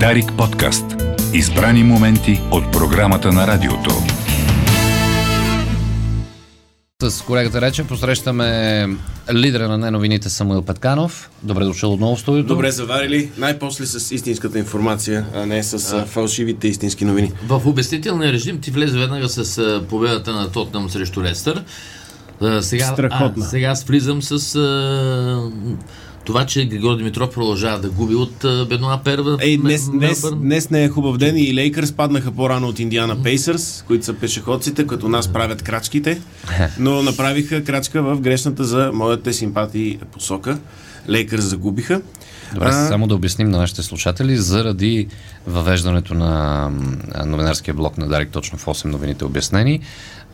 Дарик подкаст. Избрани моменти от програмата на радиото. С колегата Рече посрещаме лидера на неновините Самуил Петканов. Добре дошъл отново в студиото. Добре заварили. Най-после с истинската информация, а не с а, фалшивите истински новини. В обяснителния режим ти влезе веднага с победата на Тотнам срещу Лестър. Сега, Страхотна. А, сега аз влизам с а, това, че Григор Димитров продължава да губи от Бенуа Перва. Ей, днес, днес, днес не е хубав ден и Лейкърс паднаха по-рано от Индиана Пейсърс, които са пешеходците, като нас правят крачките, но направиха крачка в грешната за моите симпатии посока. Лейкърс загубиха. Добре, А, само да обясним на нашите слушатели, заради въвеждането на новинарския блок на Дарик точно в 8 новините обяснени.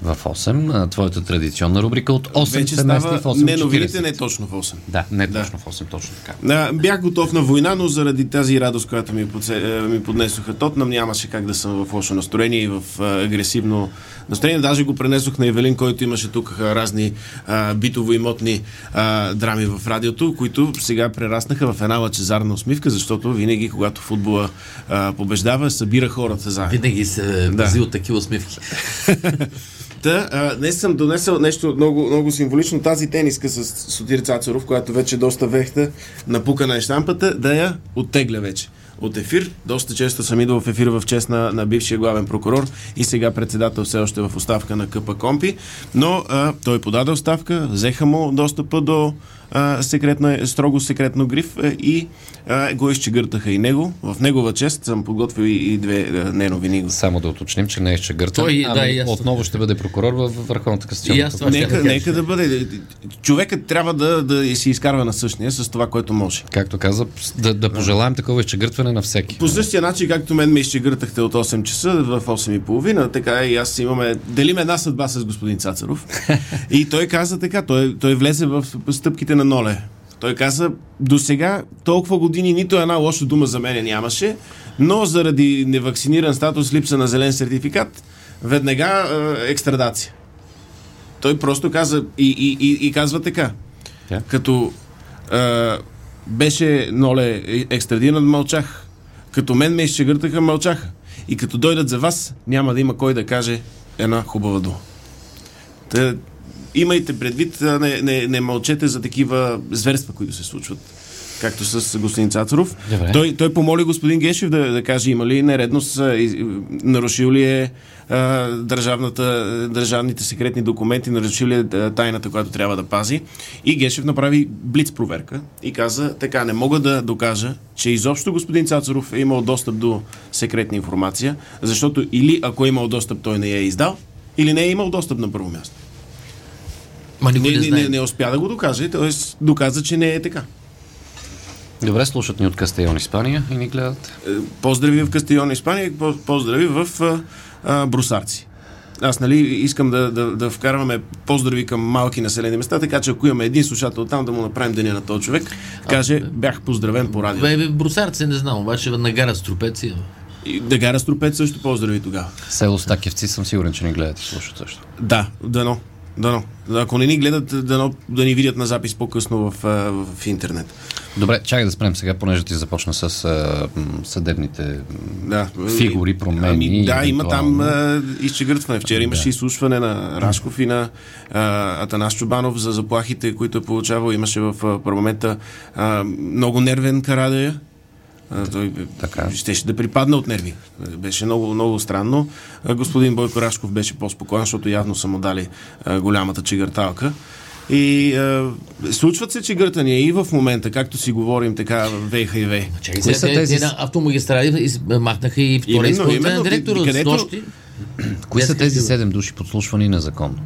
В 8, а, твоята традиционна рубрика от 8 вече става в 8. не новините, не точно в 8. Да, не Да. точно в 8, точно така. Бях готов на война, но заради тази радост, която ми, подсе, е, ми поднесоха Тотнам, нямаше как да съм в лошо настроение и в агресивно настроение. Даже го пренесох на Евелин, който имаше тук разни битово-имотни драми в радиото, които сега прераснаха в една лъчезарна усмивка, защото винаги, когато футбола а, побеждава, събира хората заедно. Винаги се Да. от такива усмивки. Та, а, днес съм донесъл нещо много, много символично. Тази тениска с Сотир Цацаров, която вече доста вехта, напукана е штампата, да я оттегля вече от ефир. Доста често съм идвал в ефир в чест на, на бившия главен прокурор и сега председател все още в оставка на КП Компи. Но а, той подаде оставка, взеха му достъпа до а, секретна, строго секретно гриф а, и а, го изчегъртаха и него. В негова чест съм подготвил и, и две а, неновини. Само да уточним, че не е чегъртан, Той, да, ами и аз- отново ще бъде прокурор в Върховната И касационна Нека, да нека да бъде. Човекът трябва да, да си изкарва на същия с това, което може. Както каза, да, да пожелаем такова изчегъртване на всеки. По същия начин, както мен ме изчегъртахте от 8 часа в 8 и половина, така и аз имаме, делим една съдба с господин Цацаров. и той каза така, той, той влезе в стъпките на Ноле. Той каза, до сега толкова години нито една лоша дума за мене нямаше, но заради невакциниран статус, липса на зелен сертификат, веднага е, екстрадация. Той просто каза и, и, и, и казва така. Да. Като а, беше Ноле екстрадиран, мълчах. Като мен ме изчегъртаха, мълчаха. И като дойдат за вас, няма да има кой да каже една хубава дума. Та, имайте предвид, не, не, не мълчете за такива зверства, които се случват. Както с господин Цацаров. Добре. Той, той помоли господин Гешев да, да каже има ли нередност, нарушил ли е а, държавната, държавните секретни документи, нарушил ли е тайната, която трябва да пази. И Гешев направи блиц проверка и каза така, не мога да докажа, че изобщо господин Цацаров е имал достъп до секретна информация, защото или ако е имал достъп, той не я е издал, или не е имал достъп на първо място. Ма Не, не, не, не, не успя да го докаже, т.е. доказа, че не е така. Добре, слушат ни от Кастейон, Испания и ни гледат. Е, Поздрави в Кастион, Испания, по- поздрави в а, а, Брусарци. Аз, нали, искам да, да, да вкарваме поздрави към малки населени места, така че ако имаме един слушател там, да му направим деня на този човек, каже, бях поздравен по радио. Бе, бе, брусарце не знам, обаче на гара с трупеци. И Дагара Струпец също поздрави тогава. Село Стакевци съм сигурен, че ни гледат и слушат също. Да, дано. Дано. Ако не ни гледат, дано да ни видят на запис по-късно в, а, в интернет. Добре, чакай да спрем сега, понеже ти започна с а, м, съдебните Да. фигури, промени. Ами, да, има там а, изчегъртване. Вчера имаше изслушване на Рашков и на а, Атанас Чубанов за заплахите, които е получавал. Имаше в парламента а, много нервен Карадея. Той Така. щеше да припадне от нерви. Беше много, много странно. Господин Бойко Рашков беше по-спокоен, защото явно са му дали голямата чегърталка. И а, случват се чегъртания и в момента, както си говорим така, вейха и вей. Чакай, сега те, тези те с- на автомагистрали из- махнаха и втория Именно, изпълнителен именно, директор от където- нощи. Кои са тези седем души подслушвани незаконно?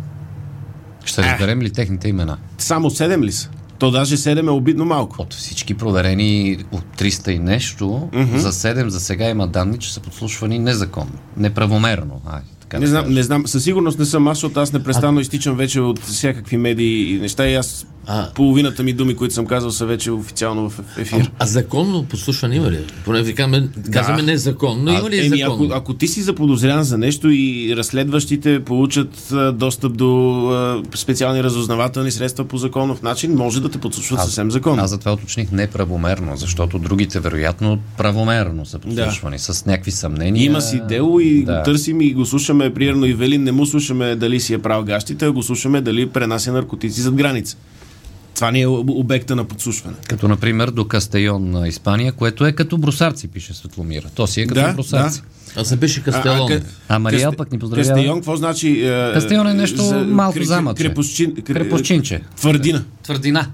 Ще разберем ли техните имена? Само 7 ли са? То даже 7 е обидно малко. От всички проверени от 300 и нещо, за 7 за сега има данни, че са подслушвани незаконно. Неправомерно. Така Не да знам, не знам, със сигурност не съм аз, защото аз непрестанно изтичам вече от всякакви медии и неща и аз А. половината ми думи, които съм казал, са вече официално в ефир. А законно подслушване има ли? Поне ви казваме, казваме незаконно. Има ли Еми, законно? ако, ако ти си заподозрян за нещо и разследващите получат а, достъп до а, специални разузнавателни средства по законов начин, може да те подслушват съвсем законно. Аз затова уточних неправомерно, защото другите вероятно правомерно са подслушвани с някакви съмнения. Има си дело и Да. го търсим и го слушаме. Примерно Ивелин не му слушаме дали си е прав гащите, а го слушаме дали пренася наркотици зад граница. Това ни е об- обекта на подслушване. Като, например, до Кастейон на Испания, което е като брусарци, пише Светломира. То си е като Да, брусарци. да. Аз се пише Кастелон. ка- А Мариел Касте- пък ни поздравява. Кастейон, какво значи? е, Кастейон е нещо за- малко кре- замъче. Крепостчин, кре- Крепостчинче. Твърдина. Твърдина.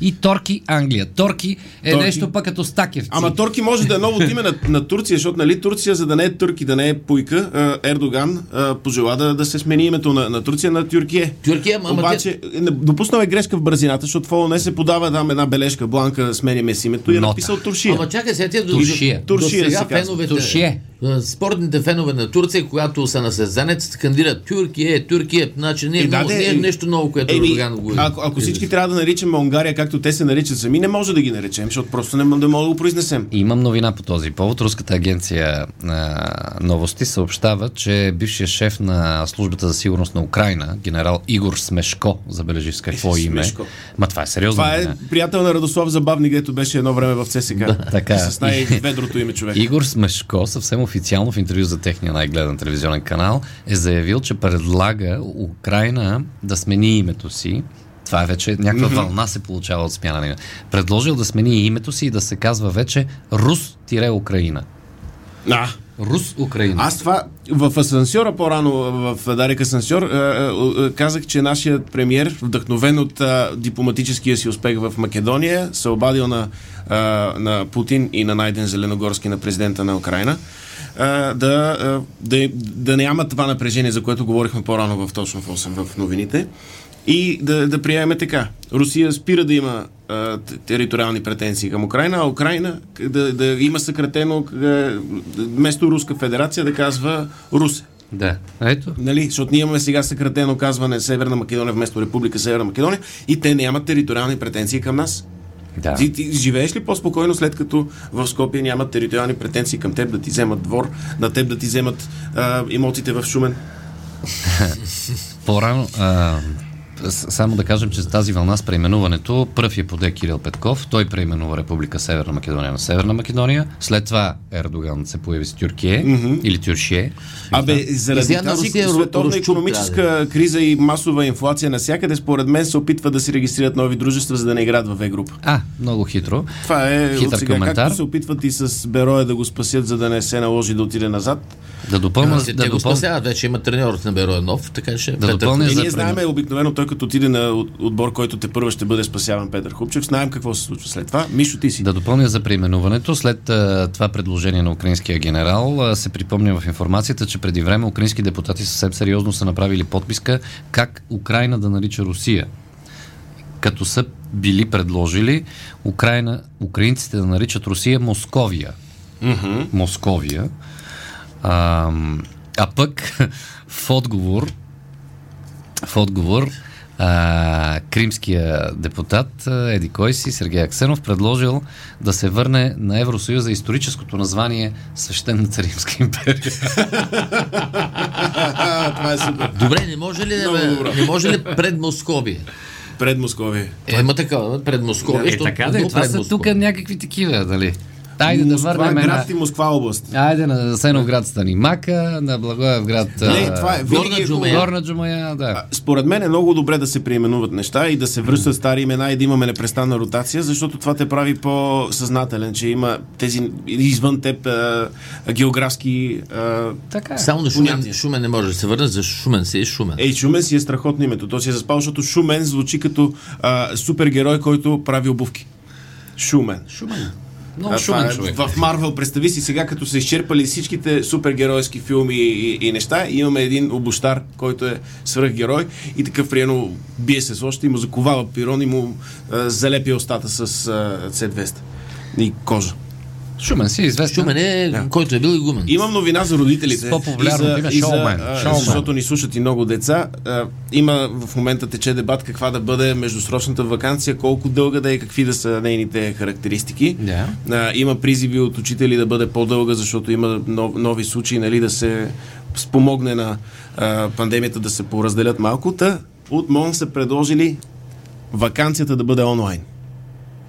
и Торки Англия. Торки е Торки. нещо пък като стакевци. Ама Торки може да е ново име на, на Турция, защото нали Турция, за да не е Турки, да не е Пуйка, а, Ердоган а, пожела да, да се смени името на, на Турция на Тюркие. Тюркия, ама Обаче, не- допуснал е грешка в бързината, защото в не се подава там една бележка, бланка, сменяме си името и е написал Туршия. Ама чакай сега тия до, Туршия. до Туршия а, спортните фенове на Турция, когато са на състезанието, скандират Тюркия, Тюркия. Значи не е, Е, да, много, де, не е е, нещо ново, което Еми, Ердоган го ако, ако всички трябва да наричаме Унгария, както те се наричат сами, не може да ги наречем, защото просто не, не мога да го произнесем. Имам новина по този повод. Руската агенция на новости съобщава, че бившият шеф на службата за сигурност на Украина, генерал Игор Смешко, забележи с какво Е, име. Смешко. Ма това е сериозно. Това е приятел на Радослав Забавник, ето беше едно време в ЦСК. така е. С най-ведрото име човек. Игор Смешко съвсем официално в интервю за техния най-гледан телевизионен канал е заявил, че предлага Украина да смени името си. Това е вече някаква mm-hmm. вълна се получава от смяна на име. Предложил да смени името си и да се казва вече Рус-Украина. А, Рус-Украина. Аз това в асансьора по-рано в Дарик Асансьор е, е, е, казах, че нашият премьер, вдъхновен от дипломатическия си успех в Македония, се обадил на, на Путин и на Найден Зеленогорски, на президента на Украина, е, да, е, да, да няма това напрежение, за което говорихме по-рано в точно в 8 в новините. И да, да приемеме така. Русия спира да има а, териториални претенции към Украина, а Украина да, да има съкратено а, вместо Руска федерация да казва Русе. Да. Ето. Нали? Защото ние имаме сега съкратено казване Северна Македония вместо Република Северна Македония и те нямат териториални претенции към нас. Да. Ти, ти живееш ли по-спокойно след като в Скопия нямат териториални претенции към теб да ти вземат двор, на теб да ти вземат а, имотите в Шумен? По-рано, а, само да кажем, че за тази вълна с преименуването пръв я поде Кирил Петков. Той преименува Република Северна Македония на Северна Македония. След това Ердоган се появи с Тюркие mm-hmm. или Тюршие. Абе, заради тази Русия световна економическа криза и масова инфлация навсякъде, според мен се опитва да се регистрират нови дружества, за да не играят в В-група. А, много хитро. Това е Хитър от сега, коментар. както се опитват и с Бероя да го спасят, за да не се наложи да отиде назад. Да допълна, Те, да те го допълна, спасяват, вече има треньор на Беро нов, така че Да Петър допълня за ние знаем обикновено той като отиде на от- отбор, който те първо ще бъде спасяван Петър Хупчев, знаем какво се случва след това. Мишо, ти си. Да допълня за преименуването. След а, това предложение на украинския генерал а, се припомня в информацията, че преди време украински депутати съвсем сериозно са направили подписка как Украина да нарича Русия. Като са били предложили Украина, украинците да наричат Русия Московия. Мгм. Московия. А, а пък в отговор в отговор а, кримския депутат Еди Койси, Сергей Аксенов, предложил да се върне на Евросъюза историческото название Свещената Римска империя. това е супер. Добре, не може ли, не може ли пред Московия? Пред Московия. Е, има такава, пред Московия. е, така да, много това са тук някакви такива, нали? Айде да Москва, върнем на... град и Москва област. Айде на Сеноград Станимака, на Благоевград... Не, това е Горна е. Джумая. Горна Джумая, да. Според мен е много добре да се преименуват неща и да се връщат стари имена и да имаме непрестанна ротация, защото това те прави по-съзнателен, че има тези извън теб а, географски... А, Така е. Само на Шумен. Шумен не може да се върне, за Шумен си е Шумен. Ей, Шумен си е страхотно името. То си е заспал, защото Шумен звучи като а, супергерой, който прави обувки. Шумен. Шумен. Много шумен е човек. В Марвел, представи си сега, като са изчерпали всичките супергеройски филми и, и неща, имаме един обощар, който е свръхгерой и такъв приено бие се с още и му заковава пирон и му а, залепи устата с а, C200 и кожа. Шумен си е известен. Шумен е, който е бил игумен. Имам новина за родителите. И за- име и Шоумен. Защото ни слушат и много деца. А, Има в момента тече дебат каква да бъде междусрочната вакансия, колко дълга да е, какви да са нейните характеристики. Да. А, има призиви от учители да бъде по-дълга, защото има нов, нови случаи, нали, да се спомогне на а, пандемията да се поразделят малко. Та от МОН са предложили вакансията да бъде онлайн.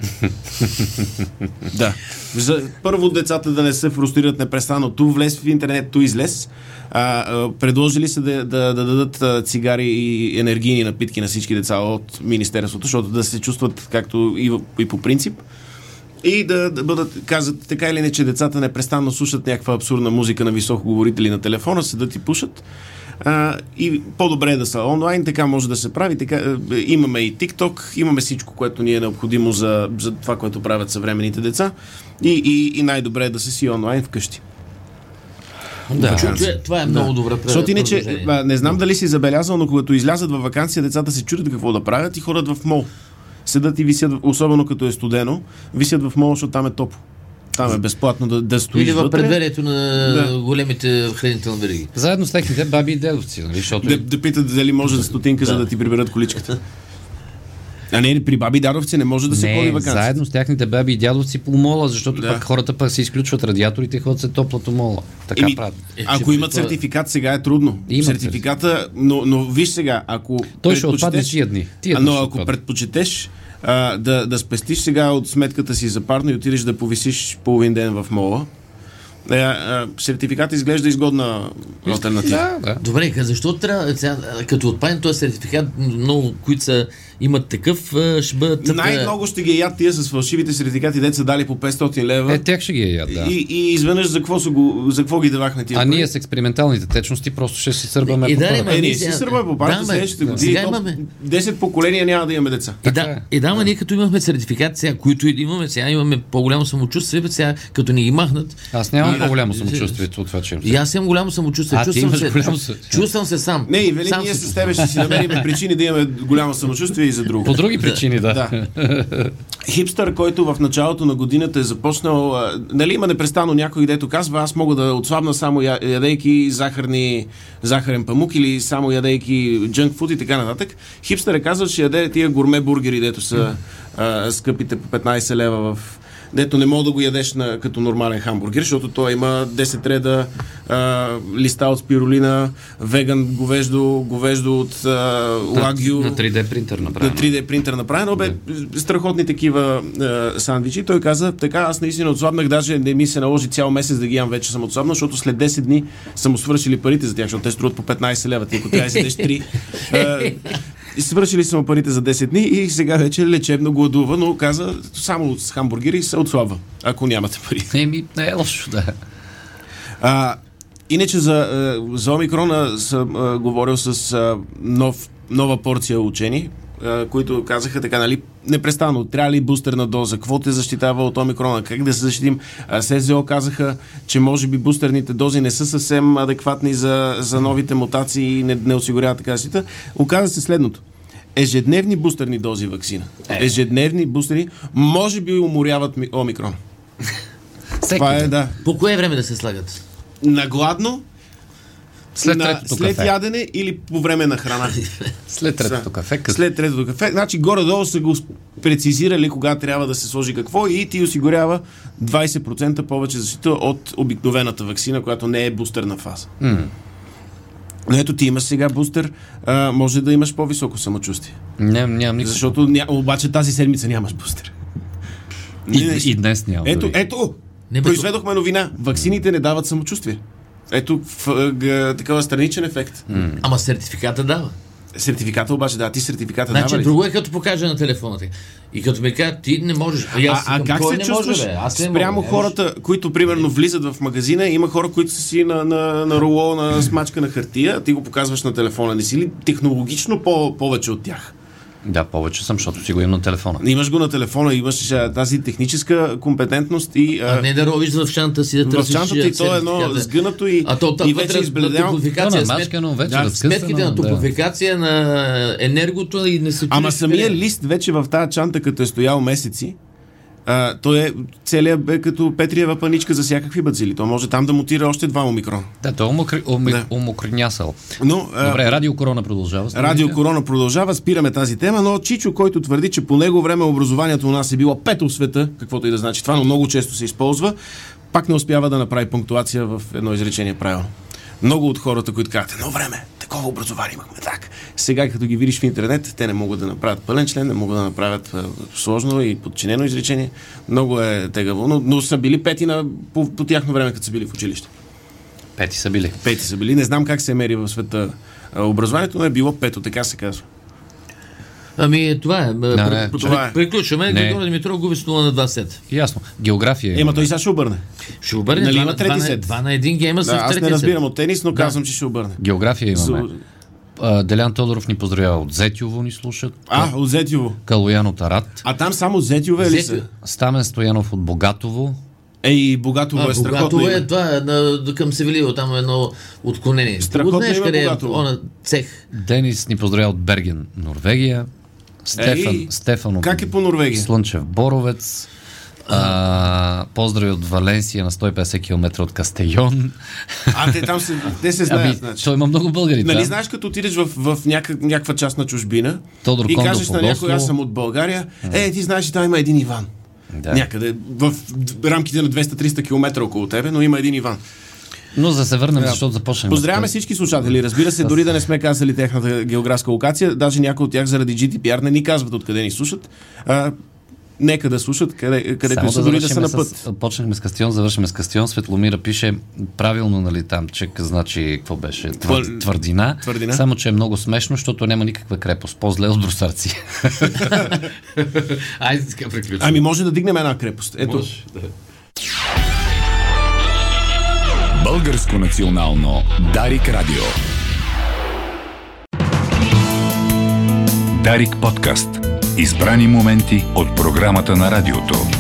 да. За, първо децата да не се фрустрират непрестанно. Ту влез в интернет, ту излез. А, а, предложили се да, да, да дадат а, цигари и енергийни напитки на всички деца от Министерството, защото да се чувстват както и, и по принцип. И да, да бъдат, казват така или не, че децата непрестанно слушат някаква абсурдна музика на високоговорители на телефона, седат и пушат. А, и по-добре е да са онлайн, така може да се прави. Така, е, имаме и TikTok, имаме всичко, което ни е необходимо за, за това, което правят съвременните деца. И, и, и най-добре е да се си онлайн вкъщи. Да. Това, това е много добре Защото иначе, не знам дали си забелязал, но когато излязат във вакансия, децата се чудят какво да правят и ходят в мол. Седат и висят, особено като е студено, висят в мол, защото там е топло. Там е безплатно да, да стоиш Или в предверието на Да. големите хранителни вериги. Заедно с техните баби и дедовци, нали? Защото Да, да питат дали може за стотинка, за да ти приберат количката. А не, при баби дадовци не може да се ходи вакансия. заедно с тяхните баби и дядовци по мола, защото Да. пък хората пък се изключват радиаторите и ходят се топлото мола. Така Еми, правят. Е, Ако имат това- сертификат, сега е трудно. Имат Сертификата, но, но виж сега, ако. Той ще отпадне предпочетеш- тия дни. Тия но ще ако предпочетеш а, да, да спестиш сега от сметката си за парно и отидеш да повисиш половин ден в мола, е, а, сертификат изглежда изгодна альтернатива. Да, да. Добре, защо трябва, като отпадне този сертификат, много, които са, имат такъв, ще бъдат... Най-много ще ги яд тия с фалшивите сертификати, деца са дали по 500 лева. Е, тях ще ги яд, да. и, и изведнъж за какво, го, за какво ги давахме тия А пари? ние с експерименталните течности просто ще си сърбаме И по да, пара. ама- Е, ние си сега- сърбаме по парата Да, следващите години. имаме. 10 поколения няма да имаме деца. И да, е. и да, ние като имахме сертификат, сега, които имаме, сега имаме по-голямо самочувствие, сега като ни ги махнат. Аз нямам по-голямо самочувствие от това, че. И аз имам голямо самочувствие. А, чувствам се, голямо чувствам се сам. Не, и ние се с тебе ще си намерим причини да имаме голямо самочувствие за друго. По други причини, да. Да. Хипстър, който в началото на годината е започнал, нали има непрестанно някой, дето казва, аз мога да отслабна само ядейки захарни, захарен памук или само ядейки джънк фуд и така нататък. Хипстър е казал, че яде тия гурме бургери, дето са а, скъпите по 15 лева в дето не мога да го ядеш на, като нормален хамбургер, защото той има 10 реда а, листа от спирулина, веган говеждо, говеждо от а, лагю. На 3D принтер На направено. 3D принтер направено, бе, страхотни такива е, сандвичи. Той каза, така, аз наистина отслабнах, даже не ми се наложи цял месец да ги ям вече съм отслабнал, защото след 10 дни са му свършили парите за тях, защото те струват по 15 лева. Ти ако трябва да седеш 3. Свършили са му парите за 10 дни и сега вече лечебно гладува, но каза, само с хамбургери се отслабва, ако нямате пари. Еми, не е лошо, да. А, иначе за, за омикрона съм а, говорил с а, нов, нова порция учени, които казаха така, нали, непрестанно, трябва ли бустерна доза, какво те защитава от омикрона, как да се защитим. СЗО казаха, че може би бустерните дози не са съвсем адекватни за, за новите мутации и не, не осигуряват така защита. Оказа се следното. Ежедневни бустерни дози вакцина. Ежедневни бустери може би уморяват ми- омикрон. Това е, да. По кое време да се слагат? Нагладно, След на, третото след кафе. ядене или по време на храна. След третото кафе. Къс... След третото кафе. Значи горе-долу са го прецизирали кога трябва да се сложи какво и ти осигурява 20% повече защита от обикновената вакцина, която не е бустерна фаза. Но ето ти имаш сега бустер, а, може да имаш по-високо самочувствие. Ням, нямам никакво. Защото ня, обаче тази седмица нямаш бустер. И, не, и днес няма. Ето, дори. ето, Не, бе, произведохме новина. Ваксините не дават самочувствие. Ето в, г, такава страничен ефект. Ама сертификата дава. Сертификата обаче, да, ти сертификата Значи, дава ли? друго е като покажа на телефона ти. И като ми кажа, ти не можеш. И аз А, как се не чувстваш може, бе? Аз не спрямо мога, хората, които примерно влизат в магазина, има хора, които са си на, на, на руло, на смачка на хартия, ти го показваш на телефона. Не си ли технологично по, повече от тях? Да, повече съм, защото си го имам на телефона. Имаш го на телефона, имаш а, тази техническа компетентност и а, А не да ровиш в чанта си да в търсиш чантата и то е едно сертификата. сгънато и, А то, и вече на избледяно. То топлофикация, на смет... мачка, но вече Да, сметките на да. топлофикация на енергото и не се Ама самия лист вече в тази чанта, като е стоял месеци, а, той е целият бе като Петриева паничка за всякакви бацили. То може там да мутира още два омикрона. Да, той е омокри, оми, Да. омокринясал. Но, а, Добре, радио Корона продължава. Радио Корона продължава, спираме тази тема, но Чичо, който твърди, че по него време образованието у нас е било пето в света, каквото и да значи това, но много често се използва, пак не успява да направи пунктуация в едно изречение правилно. Много от хората, които казват, едно време, такова образование имахме так. Сега, като ги видиш в интернет, те не могат да направят пълен член, не могат да направят сложно и подчинено изречение. Много е тегаво, но, но са били пети на, по, по тяхно време, като са били в училище. Пети са били. Пети са били. Не знам как се мери в света образованието, но е било пето, така се казва. Ами, това е. Да, не, това е. Приключваме. Григорий Димитров губи с 0 на 2 сета. Ясно. География. Ема той сега ще обърне. Ще обърне Нали има на- трети сет? два на един гейма Да, с аз трети не разбирам сет. от тенис, но Да. казвам, че ще обърне. География имаме. Делян Тодоров ни поздравява от Зетюво ни слушат. А, от Зетиво. Калоян от Арат. А там само Зетиове ли са? Стамен Стоянов от Богатово. Ей, Богатово А, е страхотно Богатово име. е това, е на, към Севилио, там е едно отклонение. Страхотно къде е Богатово. она цех? Денис ни поздравява от Берген, Норвегия. Стефан, Ей, Стефан от как е по Норвегия? Слънчев Боровец. А, поздрави от Валенсия на 150 км от Кастейон. А, те там се, те се знаят, Ами, значи. той има много българи. Нали там. знаеш, като отидеш в, в някак, някаква част на чужбина Тодор и Кондов кажеш на някой, аз съм от България, е, ти знаеш, че там има един Иван. Да. Някъде в рамките на 200-300 км около тебе, но има един Иван. Но за да се върнем, защото започнем. Поздравяме всички слушатели. Разбира се, дори да не сме казали техната географска локация, даже някои от тях заради GDPR не ни казват откъде ни слушат. А, нека да слушат къде, където Само са, дори да са на с- път. Почнахме с Кастион, завършим с Кастион. Светломира пише правилно, нали, там, че значи, какво беше? Твър, Твър- твърдина. твърдина. Само, че е много смешно, защото няма никаква крепост. По-зле от брусарци. Айде така приключваме. Ами може да дигнем една крепост. Ето. Може, да. Българско национално Дарик Радио. Дарик подкаст. Избрани моменти от програмата на радиото.